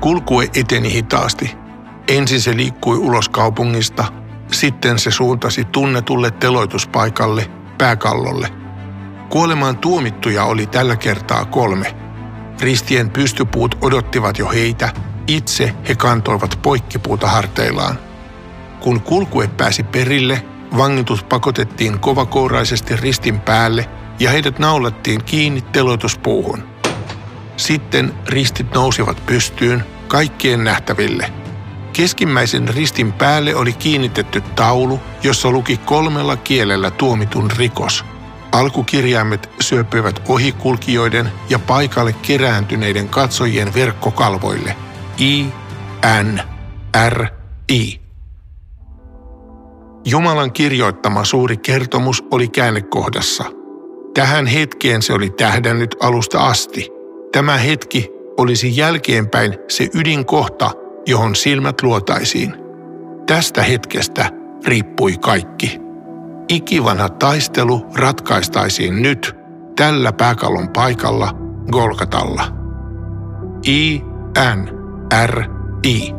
Kulkue eteni hitaasti. Ensin se liikkui ulos kaupungista, sitten se suuntasi tunnetulle teloituspaikalle, pääkallolle. Kuolemaan tuomittuja oli tällä kertaa kolme. Ristien pystypuut odottivat jo heitä, itse he kantoivat poikkipuuta harteillaan. Kun kulkue pääsi perille, vangitut pakotettiin kovakouraisesti ristin päälle ja heidät naulattiin kiinni teloituspuuhun. Sitten ristit nousivat pystyyn kaikkien nähtäville. Keskimmäisen ristin päälle oli kiinnitetty taulu, jossa luki kolmella kielellä tuomitun rikos. Alkukirjaimet syöpyivät ohikulkijoiden ja paikalle kerääntyneiden katsojien verkkokalvoille. I, N, R, I. Jumalan kirjoittama suuri kertomus oli käännekohdassa. Tähän hetkeen se oli tähdännyt alusta asti. Tämä hetki olisi jälkeenpäin se ydinkohta, johon silmät luotaisiin. Tästä hetkestä riippui kaikki. Ikivanha taistelu ratkaistaisiin nyt tällä pääkallon paikalla Golgatalla. I, N, R, I.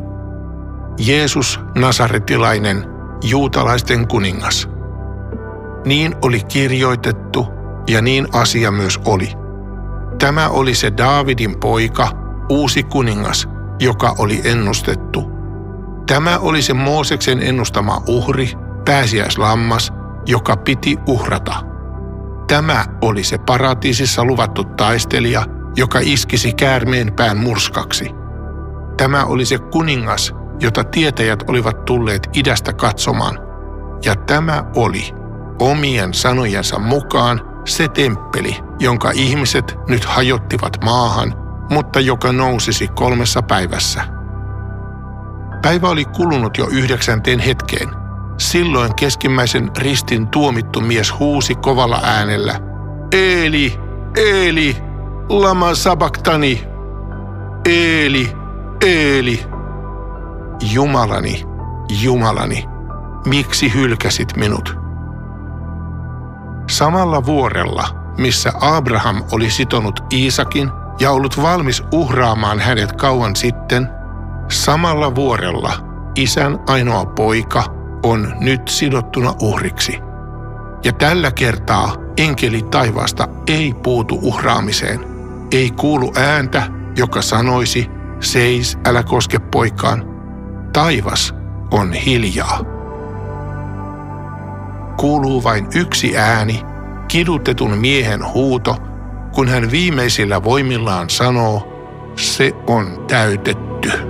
Jeesus Nasaretilainen, juutalaisten kuningas. Niin oli kirjoitettu ja niin asia myös oli. Tämä oli se Daavidin poika, uusi kuningas, joka oli ennustettu. Tämä oli se Mooseksen ennustama uhri, pääsiäislammas, joka piti uhrata. Tämä oli se paratiisissa luvattu taistelija, joka iskisi käärmeen pään murskaksi. Tämä oli se kuningas, jota tietäjät olivat tulleet idästä katsomaan. Ja tämä oli, omien sanojensa mukaan, se temppeli, jonka ihmiset nyt hajottivat maahan, mutta joka nousisi kolmessa päivässä. Päivä oli kulunut jo yhdeksänteen hetkeen. Silloin keskimmäisen ristin tuomittu mies huusi kovalla äänellä, Eeli, Eeli, lama sabaktani, Eeli, Eeli. Jumalani, Jumalani, miksi hylkäsit minut? Samalla vuorella, missä Abraham oli sitonut Iisakin ja ollut valmis uhraamaan hänet kauan sitten, samalla vuorella isän ainoa poika on nyt sidottuna uhriksi. Ja tällä kertaa enkeli taivaasta ei puutu uhraamiseen. Ei kuulu ääntä, joka sanoisi, seis, älä koske poikaan. Taivas on hiljaa kuuluu vain yksi ääni, kidutetun miehen huuto, kun hän viimeisillä voimillaan sanoo, se on täytetty.